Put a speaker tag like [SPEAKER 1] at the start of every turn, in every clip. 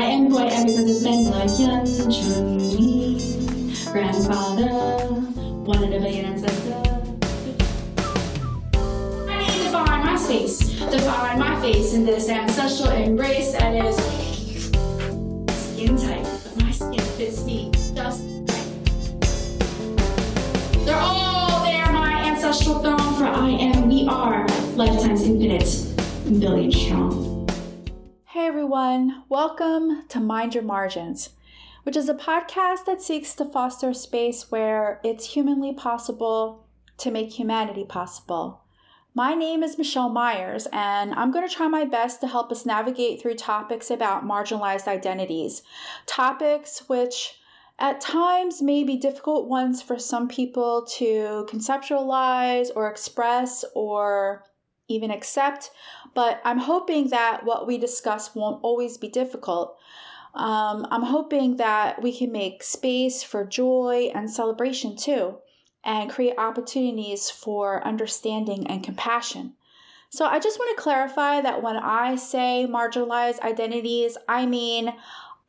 [SPEAKER 1] I am who I am because it's been like Yun Chun Li, grandfather, one in a billion ancestor. I need to define my space, define my face in this ancestral embrace that is skin tight, but my skin fits me just right. They're all there, my ancestral throne, for I am, we are, lifetimes infinite, billion strong.
[SPEAKER 2] Everyone, welcome to Mind Your Margins, which is a podcast that seeks to foster a space where it's humanly possible to make humanity possible. My name is Michelle Myers, and I'm going to try my best to help us navigate through topics about marginalized identities, topics which at times may be difficult ones for some people to conceptualize or express or even accept. But I'm hoping that what we discuss won't always be difficult. Um, I'm hoping that we can make space for joy and celebration too, and create opportunities for understanding and compassion. So, I just want to clarify that when I say marginalized identities, I mean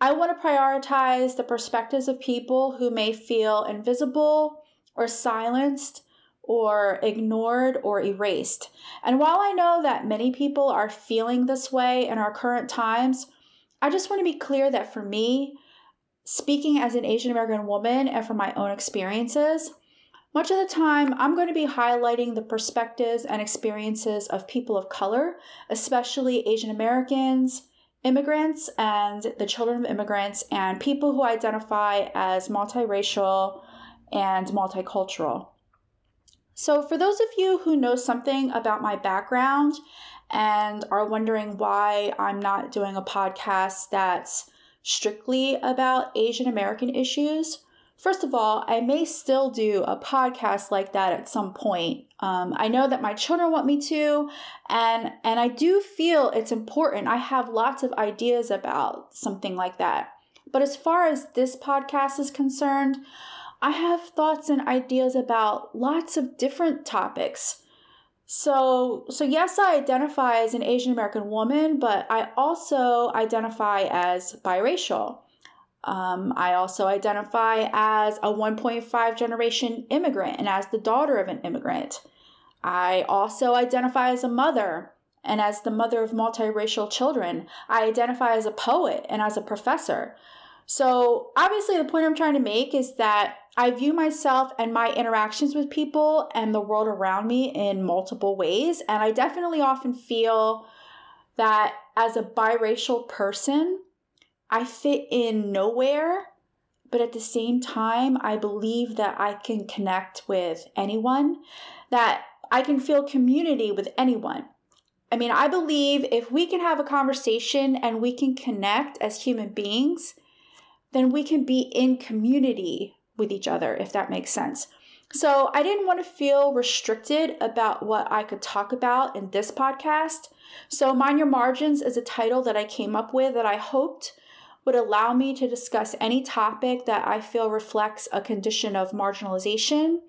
[SPEAKER 2] I want to prioritize the perspectives of people who may feel invisible or silenced or ignored or erased. And while I know that many people are feeling this way in our current times, I just want to be clear that for me, speaking as an Asian American woman and from my own experiences, much of the time I'm going to be highlighting the perspectives and experiences of people of color, especially Asian Americans, immigrants, and the children of immigrants, and people who identify as multiracial and multicultural. So, for those of you who know something about my background and are wondering why I'm not doing a podcast that's strictly about Asian American issues, first of all, I may still do a podcast like that at some point. Um, I know that my children want me to, and and I do feel it's important. I have lots of ideas about something like that. But as far as this podcast is concerned, I have thoughts and ideas about lots of different topics. So, so yes, I identify as an Asian American woman, but I also identify as biracial. Um, I also identify as a 1.5 generation immigrant and as the daughter of an immigrant. I also identify as a mother and as the mother of multiracial children. I identify as a poet and as a professor. So, obviously, the point I'm trying to make is that I view myself and my interactions with people and the world around me in multiple ways. And I definitely often feel that as a biracial person, I fit in nowhere. But at the same time, I believe that I can connect with anyone, that I can feel community with anyone. I mean, I believe if we can have a conversation and we can connect as human beings, then we can be in community with each other, if that makes sense. So I didn't want to feel restricted about what I could talk about in this podcast. So Mind Your Margins is a title that I came up with that I hoped would allow me to discuss any topic that I feel reflects a condition of marginalization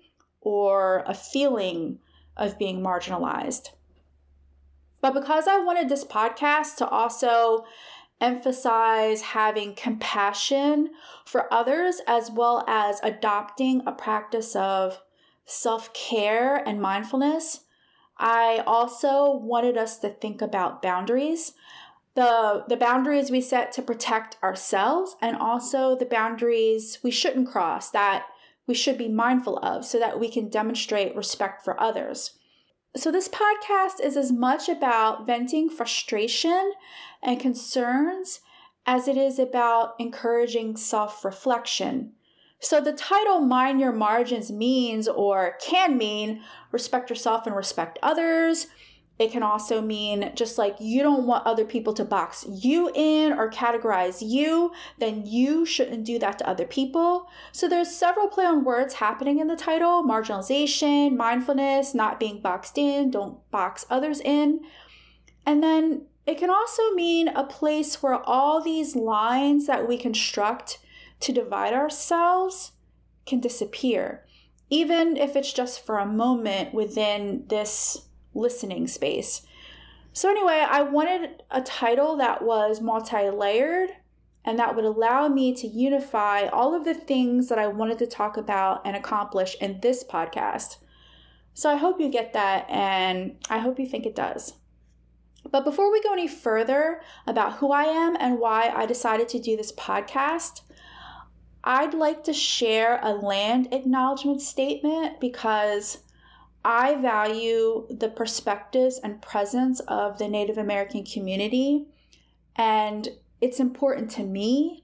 [SPEAKER 2] or a feeling of being marginalized. But because I wanted this podcast to also emphasize having compassion for others as well as adopting a practice of self care and mindfulness. I also wanted us to think about boundaries. The, the boundaries we set to protect ourselves, and also the boundaries we shouldn't cross that we should be mindful of so that we can demonstrate respect for others. So, this podcast is as much about venting frustration and concerns as it is about encouraging self reflection. So, the title Mind Your Margins means or can mean respect yourself and respect others, it can also mean just like you don't want other people to box you in or categorize you, then you shouldn't do that to other people. So there's several play on words happening in the title marginalization, mindfulness, not being boxed in, don't box others in. And then it can also mean a place where all these lines that we construct to divide ourselves can disappear, even if it's just for a moment within this listening space. So, anyway, I wanted a title that was multi layered and that would allow me to unify all of the things that I wanted to talk about and accomplish in this podcast. So I hope you get that, and I hope you think it does. But before we go any further about who I am and why I decided to do this podcast, I'd like to share a land acknowledgement statement because I value the perspectives and presence of the Native American community. And it's important to me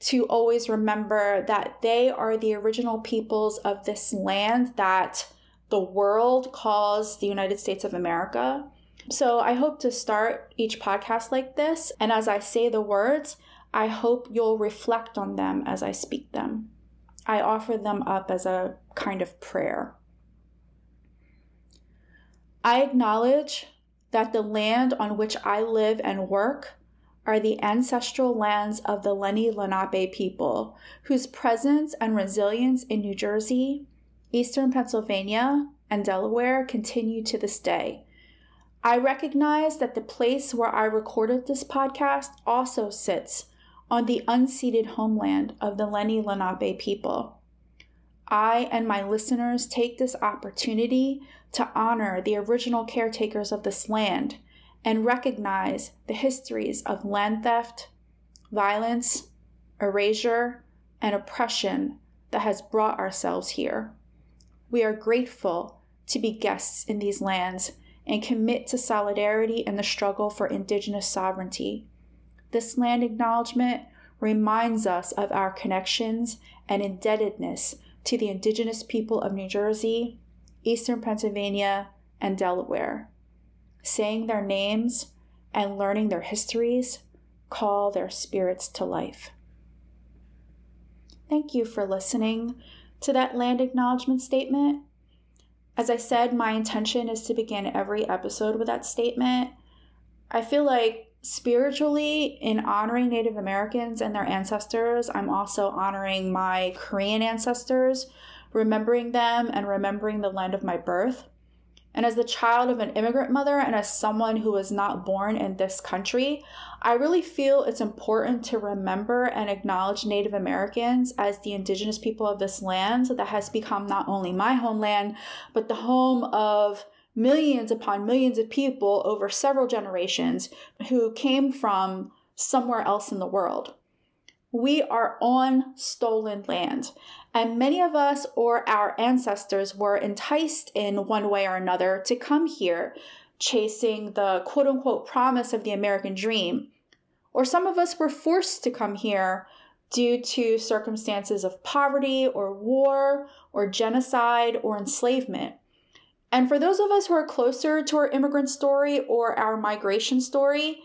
[SPEAKER 2] to always remember that they are the original peoples of this land that the world calls the United States of America. So I hope to start each podcast like this. And as I say the words, I hope you'll reflect on them as I speak them. I offer them up as a kind of prayer. I acknowledge that the land on which I live and work are the ancestral lands of the Lenni Lenape people, whose presence and resilience in New Jersey, eastern Pennsylvania, and Delaware continue to this day. I recognize that the place where I recorded this podcast also sits on the unceded homeland of the Lenni Lenape people. I and my listeners take this opportunity to honor the original caretakers of this land and recognize the histories of land theft, violence, erasure, and oppression that has brought ourselves here. We are grateful to be guests in these lands and commit to solidarity in the struggle for Indigenous sovereignty. This land acknowledgement reminds us of our connections and indebtedness to the Indigenous people of New Jersey, Eastern Pennsylvania, and Delaware. Saying their names and learning their histories call their spirits to life. Thank you for listening to that land acknowledgement statement. As I said, my intention is to begin every episode with that statement. I feel like spiritually, in honoring Native Americans and their ancestors, I'm also honoring my Korean ancestors, remembering them and remembering the land of my birth. And as the child of an immigrant mother and as someone who was not born in this country, I really feel it's important to remember and acknowledge Native Americans as the indigenous people of this land that has become not only my homeland, but the home of millions upon millions of people over several generations who came from somewhere else in the world. We are on stolen land, and many of us or our ancestors were enticed in one way or another to come here, chasing the quote unquote promise of the American dream. Or some of us were forced to come here due to circumstances of poverty or war or genocide or enslavement. And for those of us who are closer to our immigrant story or our migration story,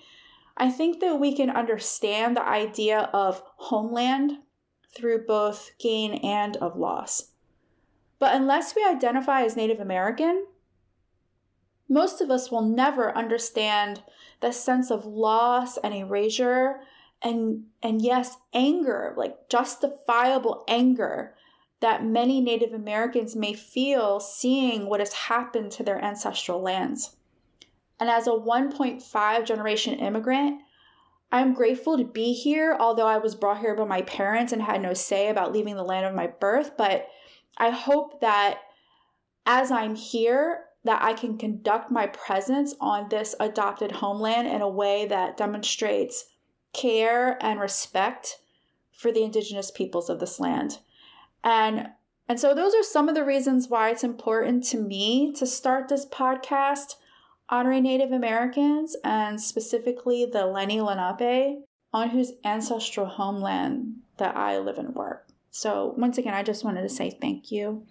[SPEAKER 2] I think that we can understand the idea of homeland through both gain and of loss. But unless we identify as Native American, most of us will never understand the sense of loss and erasure and and yes, anger, like justifiable anger that many Native Americans may feel seeing what has happened to their ancestral lands. And as a 1.5 generation immigrant, I'm grateful to be here, although I was brought here by my parents and had no say about leaving the land of my birth. But I hope that as I'm here, that I can conduct my presence on this adopted homeland in a way that demonstrates care and respect for the indigenous peoples of this land. And and so those are some of the reasons why it's important to me to start this podcast honoring Native Americans and specifically the Lenni Lenape on whose ancestral homeland that I live and work. So once again, I just wanted to say thank you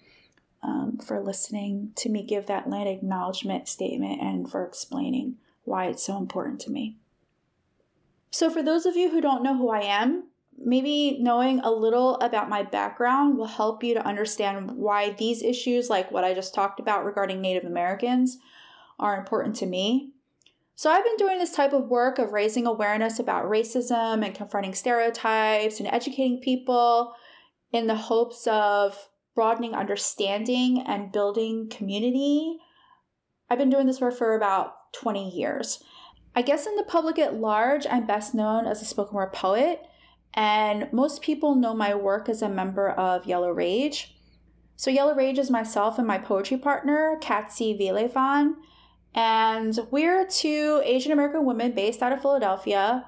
[SPEAKER 2] um, for listening to me give that land acknowledgement statement and for explaining why it's so important to me. So for those of you who don't know who I am, maybe knowing a little about my background will help you to understand why these issues, like what I just talked about regarding Native Americans, are important to me. So, I've been doing this type of work of raising awareness about racism and confronting stereotypes and educating people in the hopes of broadening understanding and building community. I've been doing this work for about 20 years. I guess in the public at large, I'm best known as a spoken word poet And most people know my work as a member of Yellow Rage. So, Yellow Rage is myself and my poetry partner, Catzie Vilayphonh. And we're two Asian American women based out of Philadelphia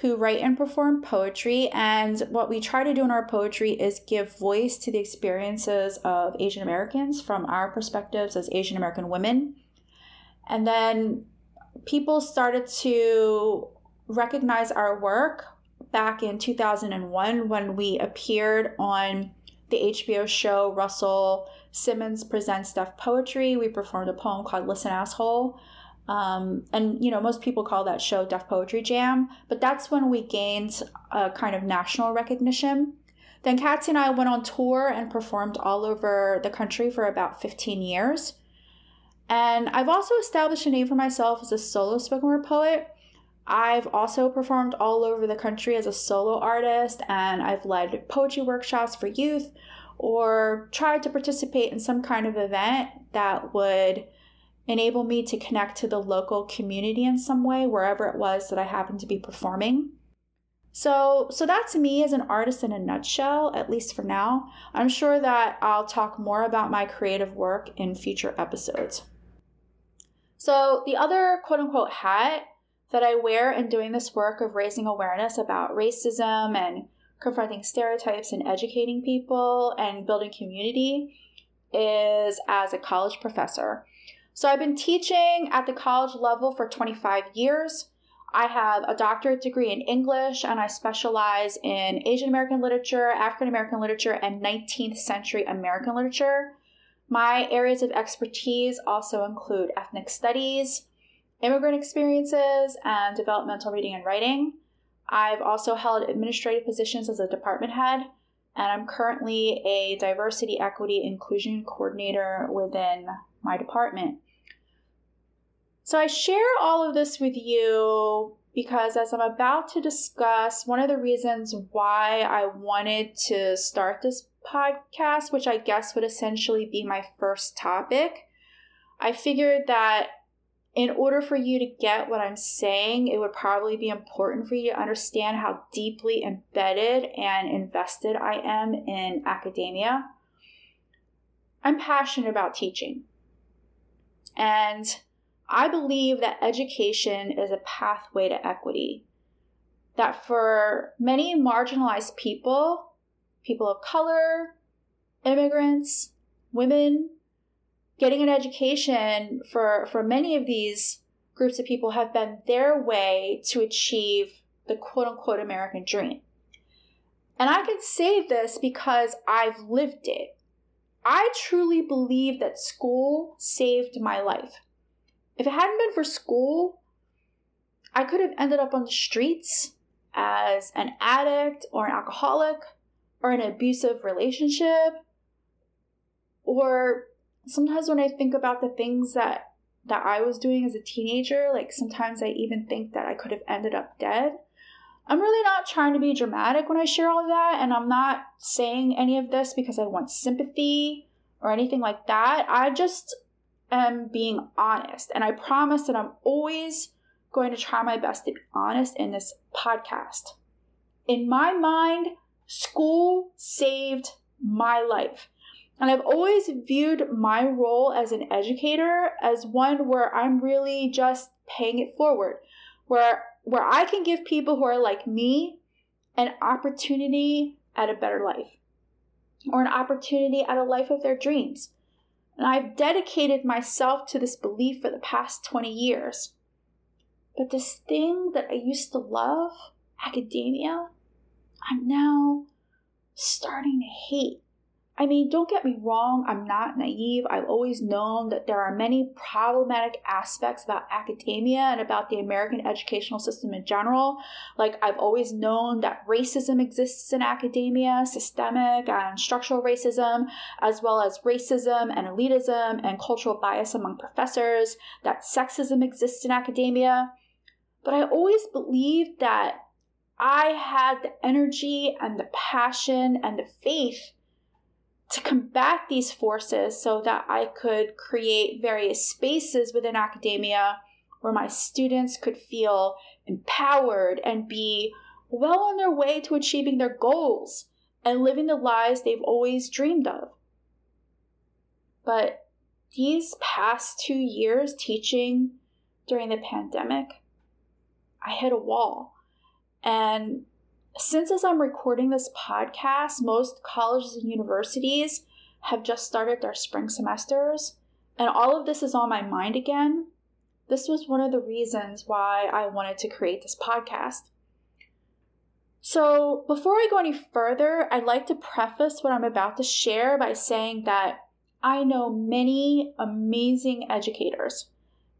[SPEAKER 2] who write and perform poetry. And what we try to do in our poetry is give voice to the experiences of Asian Americans from our perspectives as Asian American women. And then people started to recognize our work back in 2001 when we appeared on the HBO show Russell Simmons Presents Def Poetry. We performed a poem called Listen Asshole. Um, and you know most people call that show Def Poetry Jam, but that's when we gained a kind of national recognition. Then Catzie and I went on tour and performed all over the country for about 15 years. And I've also established a name for myself as a solo spoken word poet. I've also performed all over the country as a solo artist, and I've led poetry workshops for youth or tried to participate in some kind of event that would enable me to connect to the local community in some way, wherever it was that I happened to be performing. So, so that's me as an artist in a nutshell, at least for now. I'm sure that I'll talk more about my creative work in future episodes. So, the other quote unquote hat that I wear in doing this work of raising awareness about racism and confronting stereotypes and educating people and building community is as a college professor. So I've been teaching at the college level for 25 years. I have a doctorate degree in English and I specialize in Asian American literature, African American literature, and 19th century American literature. My areas of expertise also include ethnic studies, immigrant experiences, and developmental reading and writing. I've also held administrative positions as a department head, and I'm currently a diversity, equity, inclusion coordinator within my department. So I share all of this with you because, as I'm about to discuss, one of the reasons why I wanted to start this podcast, which I guess would essentially be my first topic, I figured that in order for you to get what I'm saying, it would probably be important for you to understand how deeply embedded and invested I am in academia. I'm passionate about teaching. And I believe that education is a pathway to equity. That for many marginalized people, people of color, immigrants, women, getting an education for, for many of these groups of people have been their way to achieve the quote unquote American dream. And I can say this because I've lived it. I truly believe that school saved my life. If it hadn't been for school, I could have ended up on the streets as an addict or an alcoholic or an abusive relationship or sometimes when I think about the things that that I was doing as a teenager, like sometimes I even think that I could have ended up dead. I'm really not trying to be dramatic when I share all of that, and I'm not saying any of this because I want sympathy or anything like that. I just am being honest, and I promise that I'm always going to try my best to be honest in this podcast. In my mind, school saved my life. And I've always viewed my role as an educator as one where I'm really just paying it forward, where where I can give people who are like me an opportunity at a better life or an opportunity at a life of their dreams. And I've dedicated myself to this belief for the past 20 years. But this thing that I used to love, academia, I'm now starting to hate. I mean, don't get me wrong, I'm not naive. I've always known that there are many problematic aspects about academia and about the American educational system in general. Like, I've always known that racism exists in academia, systemic and structural racism, as well as racism and elitism and cultural bias among professors, that sexism exists in academia. But I always believed that I had the energy and the passion and the faith to combat these forces so that I could create various spaces within academia where my students could feel empowered and be well on their way to achieving their goals and living the lives they've always dreamed of. But these past two years teaching during the pandemic, I hit a wall. And since as I'm recording this podcast, most colleges and universities have just started their spring semesters, and all of this is on my mind again. This was one of the reasons why I wanted to create this podcast. So, before I go any further, I'd like to preface what I'm about to share by saying that I know many amazing educators,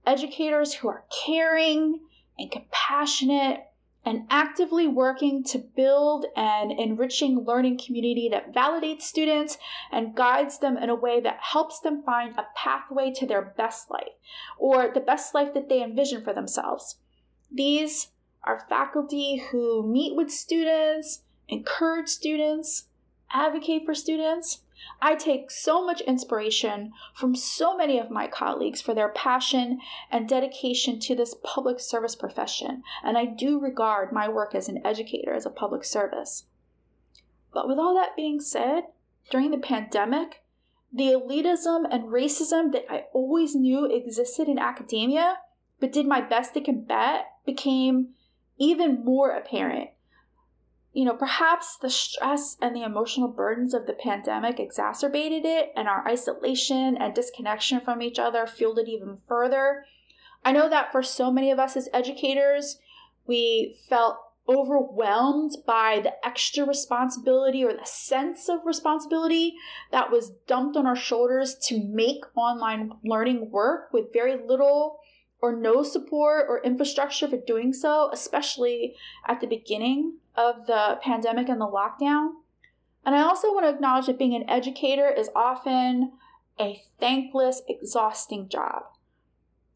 [SPEAKER 2] educators who are caring and compassionate and actively working to build an enriching learning community that validates students and guides them in a way that helps them find a pathway to their best life or the best life that they envision for themselves. These are faculty who meet with students, encourage students, advocate for students, I take so much inspiration from so many of my colleagues for their passion and dedication to this public service profession, and I do regard my work as an educator as a public service. But with all that being said, during the pandemic, the elitism and racism that I always knew existed in academia, but did my best to combat, became even more apparent you know, perhaps the stress and the emotional burdens of the pandemic exacerbated it, and our isolation and disconnection from each other fueled it even further. I know that for so many of us as educators, we felt overwhelmed by the extra responsibility or the sense of responsibility that was dumped on our shoulders to make online learning work with very little or no support or infrastructure for doing so, especially at the beginning of the pandemic and the lockdown. And I also want to acknowledge that being an educator is often a thankless, exhausting job.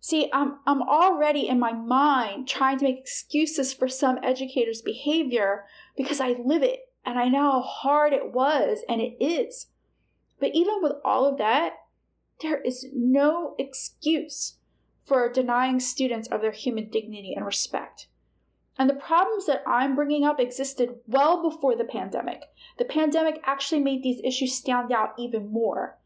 [SPEAKER 2] See, I'm, I'm already in my mind trying to make excuses for some educators' behavior because I live it and I know how hard it was and it is. But even with all of that, there is no excuse for denying students of their human dignity and respect. And the problems that I'm bringing up existed well before the pandemic. The pandemic actually made these issues stand out even more.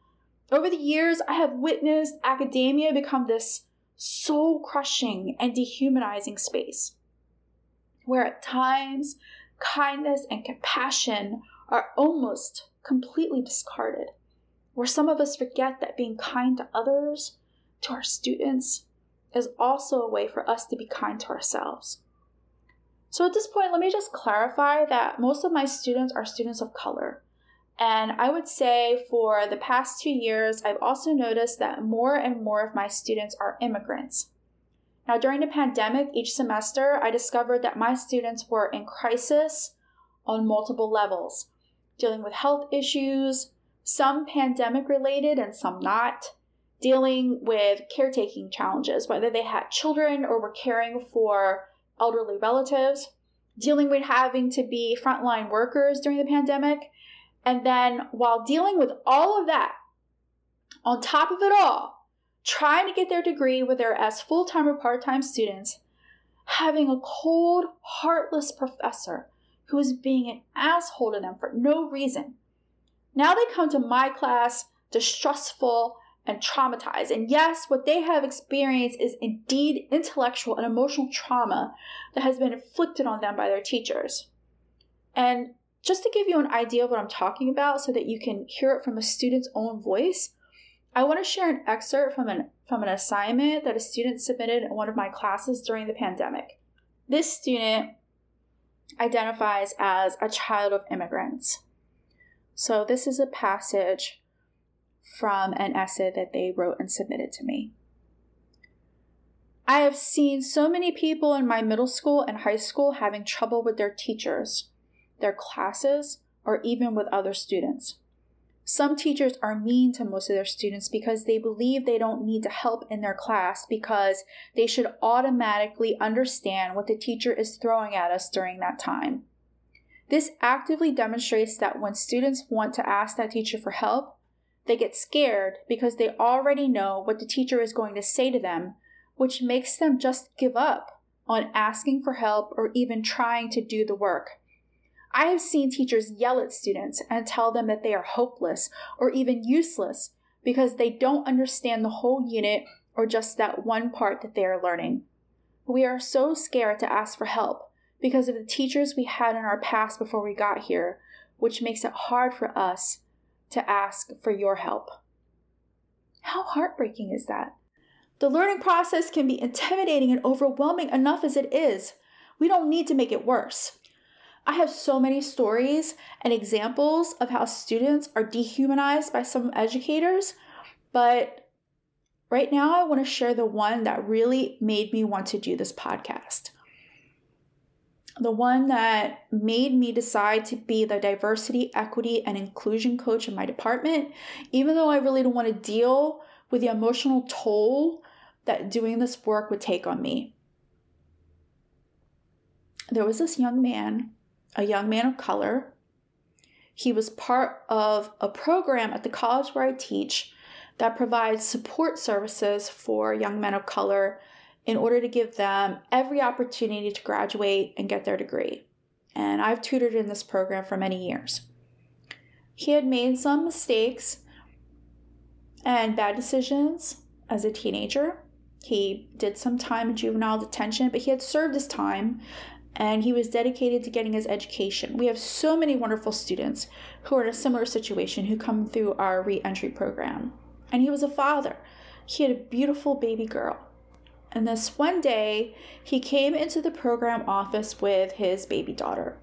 [SPEAKER 2] Over the years, I have witnessed academia become this soul crushing and dehumanizing space, where at times kindness and compassion are almost completely discarded, where some of us forget that being kind to others, to our students, is also a way for us to be kind to ourselves. So at this point, let me just clarify that most of my students are students of color. And I would say for the past two years, I've also noticed that more and more of my students are immigrants. Now, during the pandemic, each semester, I discovered that my students were in crisis on multiple levels, dealing with health issues, some pandemic related and some not, dealing with caretaking challenges, whether they had children or were caring for elderly relatives, dealing with having to be frontline workers during the pandemic. And then while dealing with all of that, on top of it all, trying to get their degree whether as full time or part time students, having a cold, heartless professor who is being an asshole to them for no reason. Now they come to my class distrustful and traumatized. And yes, what they have experienced is indeed intellectual and emotional trauma that has been inflicted on them by their teachers. And just to give you an idea of what I'm talking about so that you can hear it from a student's own voice, I want to share an excerpt from an, from an assignment that a student submitted in one of my classes during the pandemic. This student identifies as a child of immigrants. So, this is a passage from an essay that they wrote and submitted to me. I have seen so many people in my middle school and high school having trouble with their teachers, their classes, or even with other students. Some teachers are mean to most of their students because they believe they don't need to help in their class because they should automatically understand what the teacher is throwing at us during that time. This actively demonstrates that when students want to ask that teacher for help, they get scared because they already know what the teacher is going to say to them, which makes them just give up on asking for help or even trying to do the work. I have seen teachers yell at students and tell them that they are hopeless or even useless because they don't understand the whole unit or just that one part that they are learning. We are so scared to ask for help because of the teachers we had in our past before we got here, which makes it hard for us to ask for your help. How heartbreaking is that? The learning process can be intimidating and overwhelming enough as it is. We don't need to make it worse. I have so many stories and examples of how students are dehumanized by some educators, but right now I want to share the one that really made me want to do this podcast. The one that made me decide to be the diversity, equity, and inclusion coach in my department, even though I really don't want to deal with the emotional toll that doing this work would take on me. There was this young man a young man of color. He was part of a program at the college where I teach that provides support services for young men of color in order to give them every opportunity to graduate and get their degree. And I've tutored in this program for many years. He had made some mistakes and bad decisions as a teenager. He did some time in juvenile detention, but he had served his time and he was dedicated to getting his education. We have so many wonderful students who are in a similar situation who come through our reentry program. And he was a father. He had a beautiful baby girl. And this one day, he came into the program office with his baby daughter.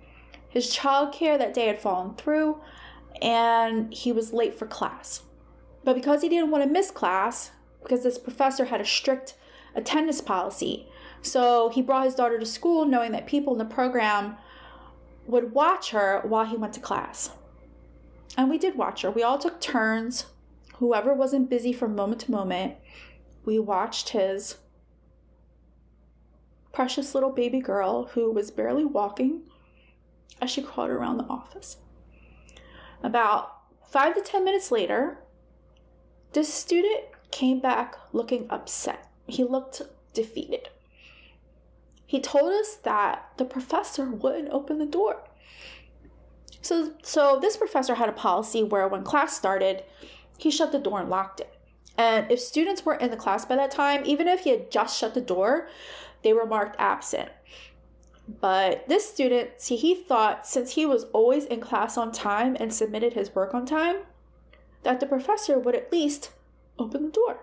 [SPEAKER 2] His childcare that day had fallen through, and he was late for class. But because he didn't want to miss class, because this professor had a strict attendance policy, so he brought his daughter to school knowing that people in the program would watch her while he went to class. And we did watch her. We all took turns. Whoever wasn't busy from moment to moment, we watched his precious little baby girl who was barely walking as she crawled around the office. About five to ten minutes later, this student came back looking upset. He looked defeated he told us that the professor wouldn't open the door. So, so this professor had a policy where when class started, he shut the door and locked it. And if students weren't in the class by that time, even if he had just shut the door, they were marked absent. But this student, see, he thought since he was always in class on time and submitted his work on time, that the professor would at least open the door.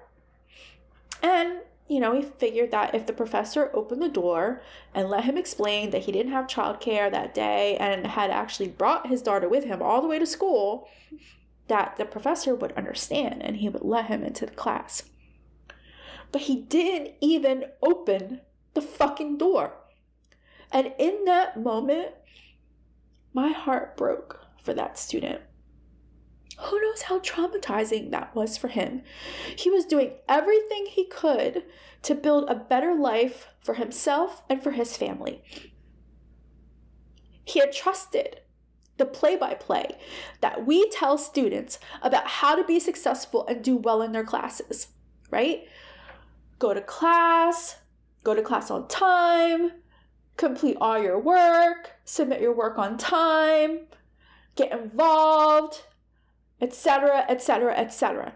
[SPEAKER 2] And you know, he figured that if the professor opened the door and let him explain that he didn't have childcare that day and had actually brought his daughter with him all the way to school, that the professor would understand and he would let him into the class. But he didn't even open the fucking door. And in that moment, my heart broke for that student. Who knows how traumatizing that was for him? He was doing everything he could to build a better life for himself and for his family. He had trusted the play by play that we tell students about how to be successful and do well in their classes, right? Go to class, go to class on time, complete all your work, submit your work on time, get involved, etc., etc., etc.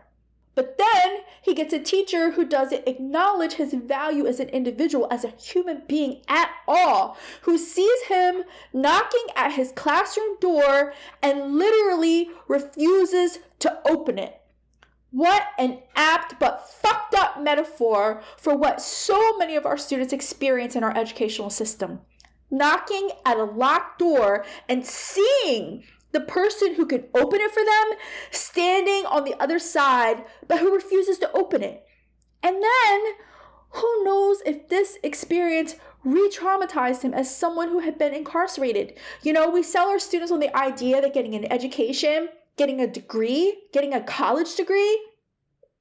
[SPEAKER 2] But then he gets a teacher who doesn't acknowledge his value as an individual, as a human being at all, who sees him knocking at his classroom door and literally refuses to open it. What an apt but fucked up metaphor for what so many of our students experience in our educational system. Knocking at a locked door and seeing the person who can open it for them standing on the other side, but who refuses to open it. And then, who knows if this experience re traumatized him as someone who had been incarcerated. You know, we sell our students on the idea that getting an education, getting a degree, getting a college degree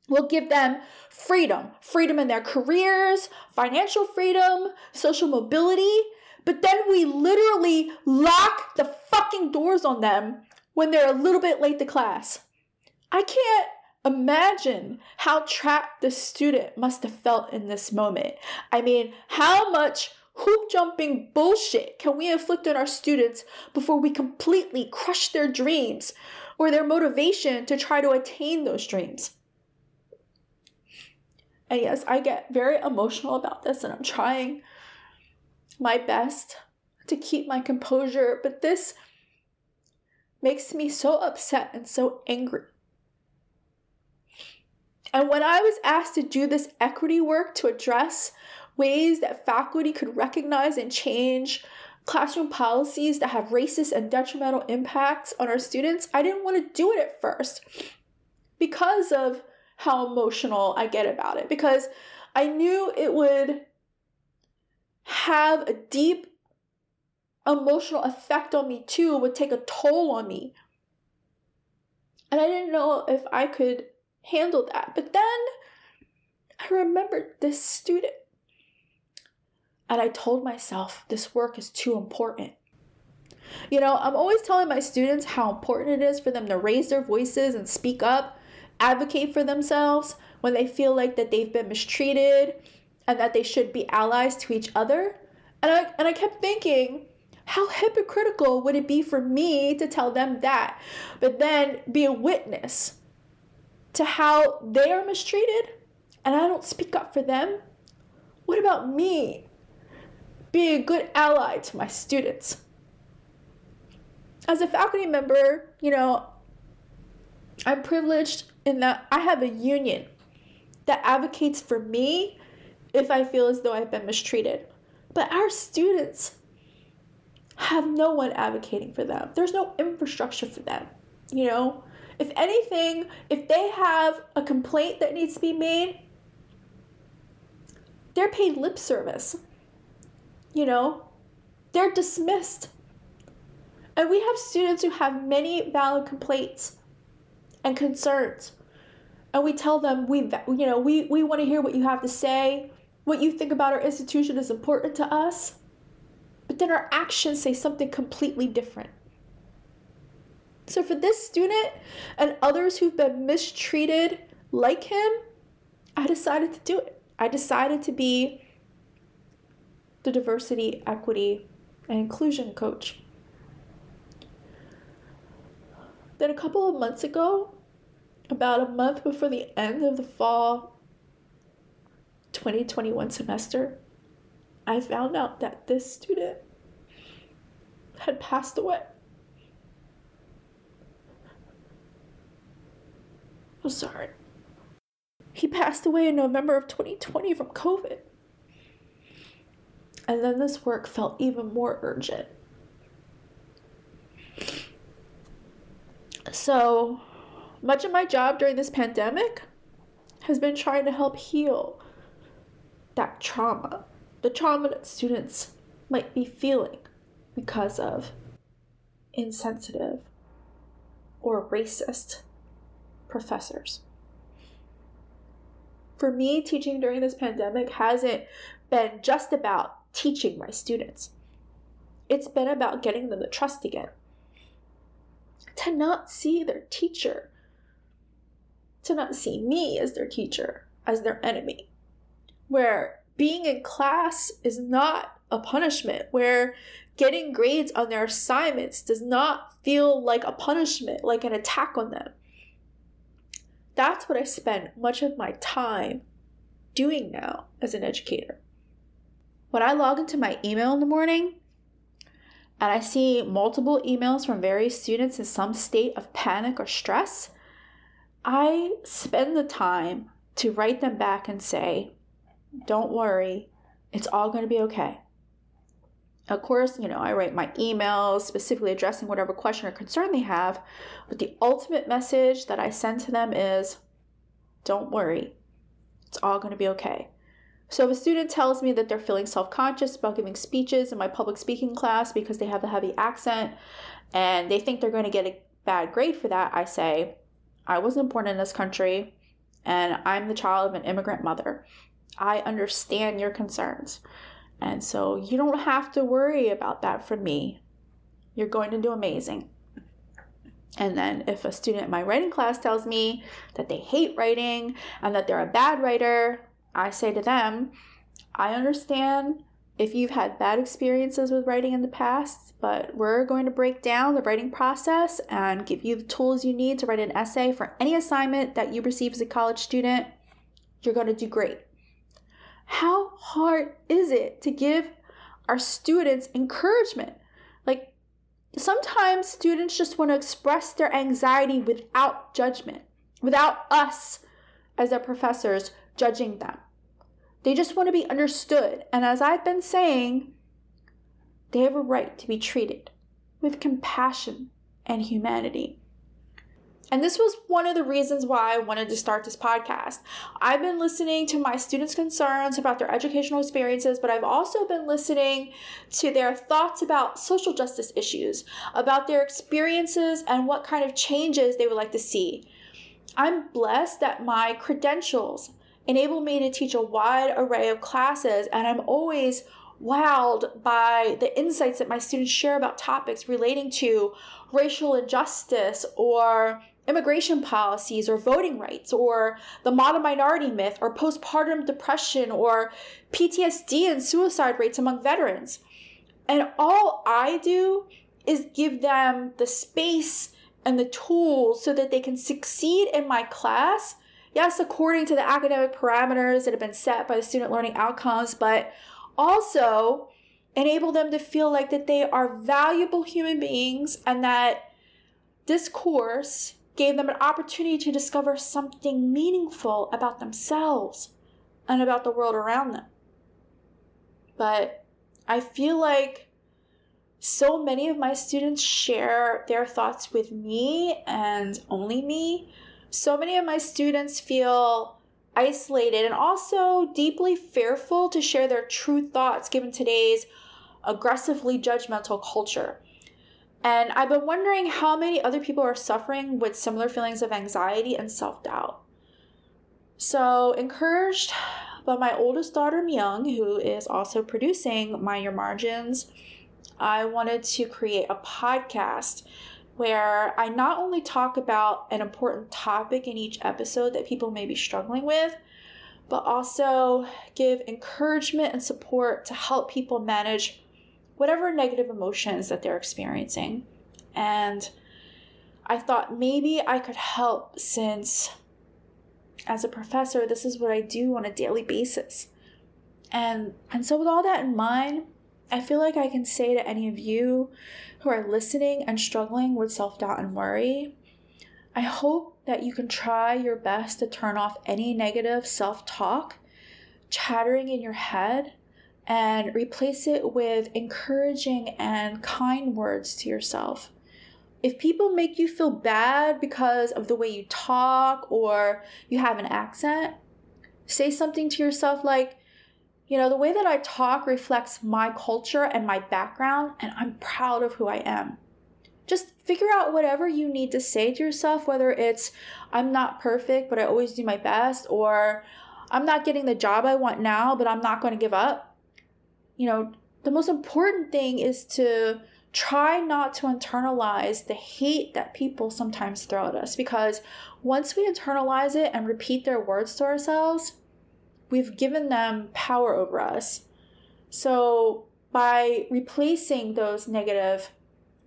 [SPEAKER 2] will give them freedom freedom in their careers, financial freedom, social mobility. But then we literally lock the fucking doors on them when they're a little bit late to class. I can't imagine how trapped the student must have felt in this moment. I mean, how much hoop jumping bullshit can we inflict on our students before we completely crush their dreams or their motivation to try to attain those dreams? And yes, I get very emotional about this and I'm trying my best to keep my composure, but this makes me so upset and so angry. And when I was asked to do this equity work to address ways that faculty could recognize and change classroom policies that have racist and detrimental impacts on our students, I didn't want to do it at first because of how emotional I get about it. Because I knew it would have a deep emotional effect on me too, would take a toll on me. And I didn't know if I could handle that. But then I remembered this student. And I told myself, this work is too important. You know, I'm always telling my students how important it is for them to raise their voices and speak up, advocate for themselves when they feel like that they've been mistreated and that they should be allies to each other. And I and I kept thinking, how hypocritical would it be for me to tell them that, but then be a witness to how they are mistreated and I don't speak up for them? What about me being a good ally to my students? As a faculty member, you know, I'm privileged in that I have a union that advocates for me if I feel as though I've been mistreated. But our students have no one advocating for them. There's no infrastructure for them, you know? If anything, if they have a complaint that needs to be made, they're paid lip service. You know, they're dismissed. And we have students who have many valid complaints and concerns. And we tell them we you know, we we want to hear what you have to say. What you think about our institution is important to us. But then our actions say something completely different. So, for this student and others who've been mistreated like him, I decided to do it. I decided to be the diversity, equity, and inclusion coach. Then, a couple of months ago, about a month before the end of the fall 2021 semester, I found out that this student had passed away. I'm sorry. He passed away in November of 2020 from COVID. And then this work felt even more urgent. So, much of my job during this pandemic has been trying to help heal that trauma, the trauma that students might be feeling because of insensitive or racist professors. For me, teaching during this pandemic hasn't been just about teaching my students, it's been about getting them to trust again, to not see their teacher, to not see me as their teacher, as their enemy, where being in class is not a punishment, where getting grades on their assignments does not feel like a punishment, like an attack on them. That's what I spend much of my time doing now as an educator. When I log into my email in the morning and I see multiple emails from various students in some state of panic or stress, I spend the time to write them back and say, Don't worry, it's all going to be okay. Of course, you know, I write my emails specifically addressing whatever question or concern they have, but the ultimate message that I send to them is don't worry, it's all going to be okay. So if a student tells me that they're feeling self conscious about giving speeches in my public speaking class because they have a heavy accent and they think they're going to get a bad grade for that, I say, I wasn't born in this country and I'm the child of an immigrant mother. I understand your concerns. And so you don't have to worry about that from me. You're going to do amazing. And then if a student in my writing class tells me that they hate writing and that they're a bad writer, I say to them, I understand if you've had bad experiences with writing in the past, but we're going to break down the writing process and give you the tools you need to write an essay for any assignment that you receive as a college student. You're going to do great. How hard is it to give our students encouragement? Like, sometimes students just want to express their anxiety without judgment, without us as their professors judging them. They just want to be understood. And as I've been saying, they have a right to be treated with compassion and humanity. And this was one of the reasons why I wanted to start this podcast. I've been listening to my students' concerns about their educational experiences, but I've also been listening to their thoughts about social justice issues, about their experiences, and what kind of changes they would like to see. I'm blessed that my credentials enable me to teach a wide array of classes, and I'm always wowed by the insights that my students share about topics relating to racial injustice or immigration policies or voting rights or the modern minority myth or postpartum depression or PTSD and suicide rates among veterans. And all I do is give them the space and the tools so that they can succeed in my class yes, according to the academic parameters that have been set by the student learning outcomes, but also enable them to feel like that they are valuable human beings and that this course gave them an opportunity to discover something meaningful about themselves and about the world around them. But I feel like so many of my students share their thoughts with me and only me so many of my students feel isolated and also deeply fearful to share their true thoughts given today's aggressively judgmental culture. And I've been wondering how many other people are suffering with similar feelings of anxiety and self doubt. So, encouraged by my oldest daughter, Myong, who is also producing Mind Your Margins, I wanted to create a podcast where I not only talk about an important topic in each episode that people may be struggling with, but also give encouragement and support to help people manage whatever negative emotions that they're experiencing. And I thought maybe I could help since, as a professor, this is what I do on a daily basis. And, and so, with all that in mind, I feel like I can say to any of you who are listening and struggling with self doubt and worry, I hope that you can try your best to turn off any negative self talk chattering in your head and replace it with encouraging and kind words to yourself. If people make you feel bad because of the way you talk or you have an accent, say something to yourself like, you know, the way that I talk reflects my culture and my background, and I'm proud of who I am. Just figure out whatever you need to say to yourself, whether it's, I'm not perfect, but I always do my best, or I'm not getting the job I want now, but I'm not going to give up. You know, the most important thing is to try not to internalize the hate that people sometimes throw at us because once we internalize it and repeat their words to ourselves, we've given them power over us. So by replacing those negative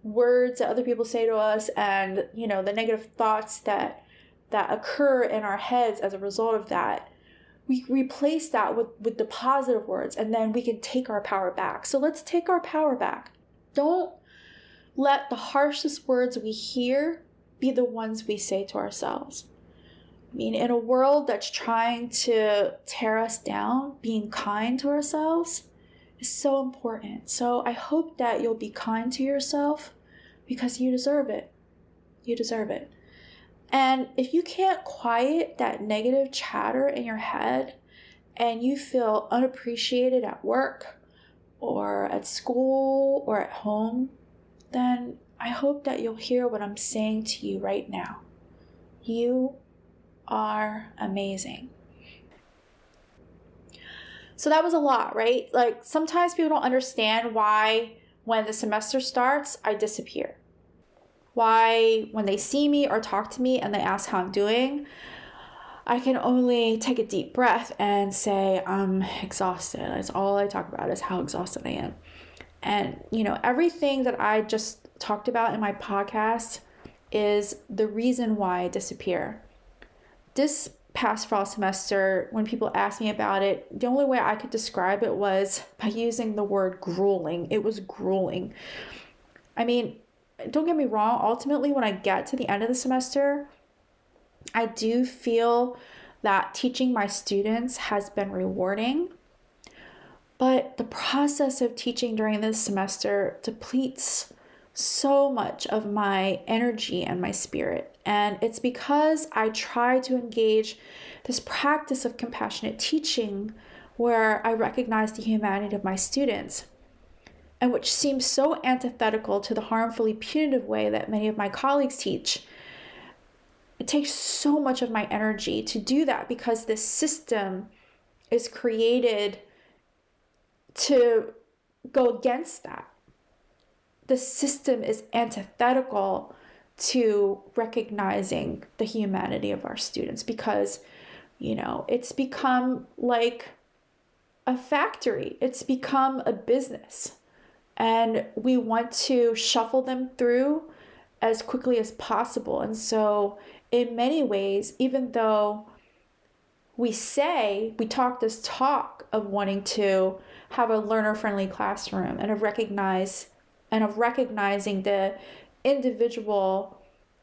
[SPEAKER 2] words that other people say to us and you know the negative thoughts that that occur in our heads as a result of that we replace that with with the positive words and then we can take our power back. So let's take our power back. Don't let the harshest words we hear be the ones we say to ourselves I mean, in a world that's trying to tear us down, being kind to ourselves is so important. So I hope that you'll be kind to yourself because you deserve it. You deserve it. And if you can't quiet that negative chatter in your head and you feel unappreciated at work or at school or at home, then I hope that you'll hear what I'm saying to you right now. You are amazing. So that was a lot, right? Like sometimes people don't understand why when the semester starts, I disappear. Why when they see me or talk to me and they ask how I'm doing, I can only take a deep breath and say, I'm exhausted. That's all I talk about is how exhausted I am. And, you know, everything that I just talked about in my podcast is the reason why I disappear. This past fall semester, when people asked me about it, the only way I could describe it was by using the word grueling. It was grueling. I mean, don't get me wrong, ultimately, when I get to the end of the semester, I do feel that teaching my students has been rewarding. But the process of teaching during this semester depletes so much of my energy and my spirit. And it's because I try to engage this practice of compassionate teaching where I recognize the humanity of my students, and which seems so antithetical to the harmfully punitive way that many of my colleagues teach. It takes so much of my energy to do that because this system is created to go against that the system is antithetical to recognizing the humanity of our students because you know it's become like a factory. It's become a business. And we want to shuffle them through as quickly as possible. And so in many ways even though we say we talk this talk of wanting to have a learner friendly classroom and of recognize and of recognizing the individual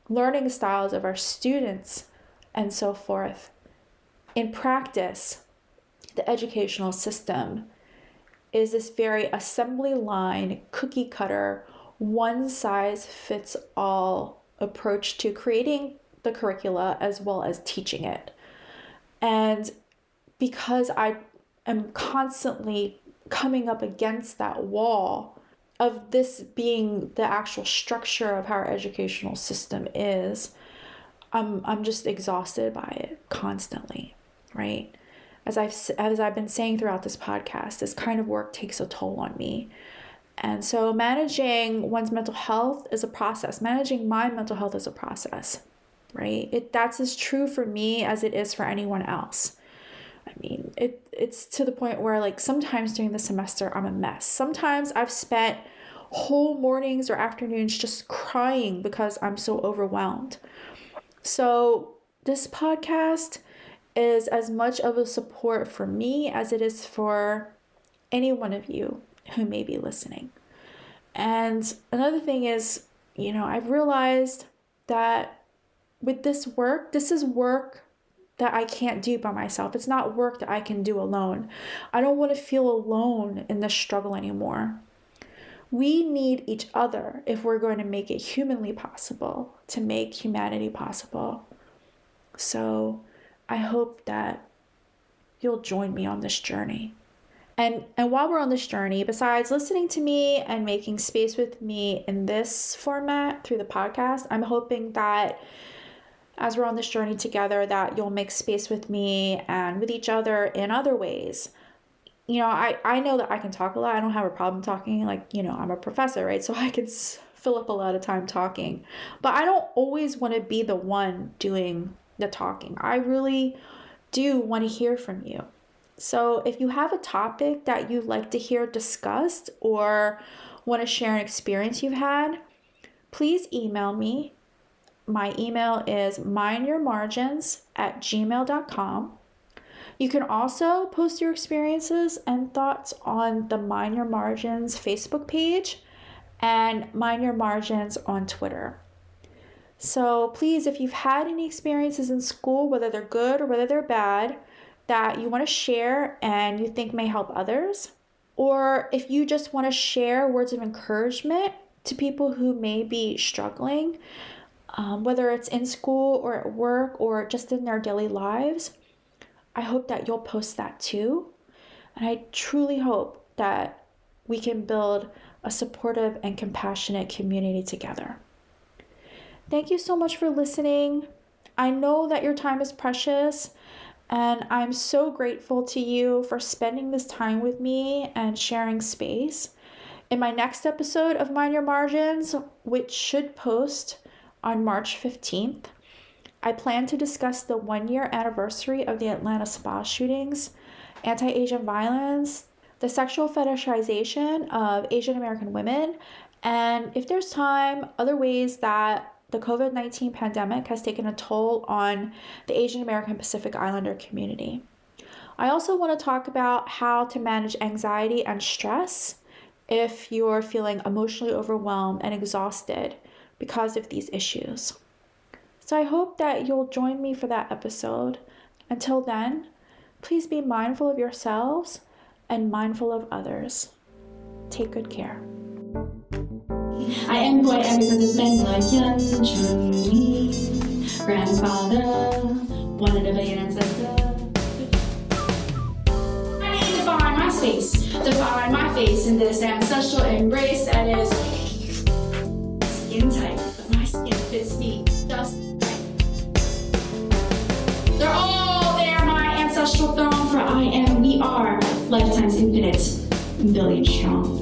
[SPEAKER 2] learning styles of our students and so forth. In practice, the educational system is this very assembly line, cookie cutter, one size fits all approach to creating the curricula as well as teaching it. And because I am constantly coming up against that wall, of this being the actual structure of how our educational system is, I'm I'm just exhausted by it constantly, right? As I've as I've been saying throughout this podcast, this kind of work takes a toll on me. And so managing one's mental health is a process. Managing my mental health is a process, right? It that's as true for me as it is for anyone else. I mean, it it's to the point where like sometimes during the semester I'm a mess. Sometimes I've spent whole mornings or afternoons just crying because I'm so overwhelmed. So, this podcast is as much of a support for me as it is for any one of you who may be listening. And another thing is, you know, I've realized that with this work, this is work that I can't do by myself. It's not work that I can do alone. I don't want to feel alone in this struggle anymore. We need each other if we're going to make it humanly possible, to make humanity possible. So I hope that you'll join me on this journey. And, and while we're on this journey, besides listening to me and making space with me in this format through the podcast, I'm hoping that as we're on this journey together that you'll make space with me and with each other in other ways. You know i i know that i can talk a lot. I don't have a problem talking. Like you know i'm a professor right? So i can fill up a lot of time talking. But i don't always want to be the one doing the talking. I really do want to hear from you. So if you have a topic that you'd like to hear discussed or want to share an experience you've had please email me my email is mindyourmargins at gmail.com. You can also post your experiences and thoughts on the Mind Your Margins Facebook page and Mind Your Margins on Twitter. So please, if you've had any experiences in school, whether they're good or whether they're bad, that you want to share and you think may help others, or if you just want to share words of encouragement to people who may be struggling, um, whether it's in school or at work or just in their daily lives, I hope that you'll post that too. And I truly hope that we can build a supportive and compassionate community together. Thank you so much for listening. I know that your time is precious, and I'm so grateful to you for spending this time with me and sharing space. In my next episode of Mind Your Margins, which should post on March 15th, I plan to discuss the one year anniversary of the Atlanta spa shootings, anti Asian violence, the sexual fetishization of Asian American women, and if there's time, other ways that the COVID 19 pandemic has taken a toll on the Asian American Pacific Islander community. I also want to talk about how to manage anxiety and stress if you're feeling emotionally overwhelmed and exhausted because of these issues. So I hope that you'll join me for that episode. Until then, please be mindful of yourselves and mindful of others. Take good care.
[SPEAKER 1] I am it's been Chun grandfather, one in a ancestor. I need to define my space, define my face in this ancestral embrace that is skin tight, but my skin fits me just right. They're all there, my ancestral throne, for I am, we are lifetimes infinite, billion strong.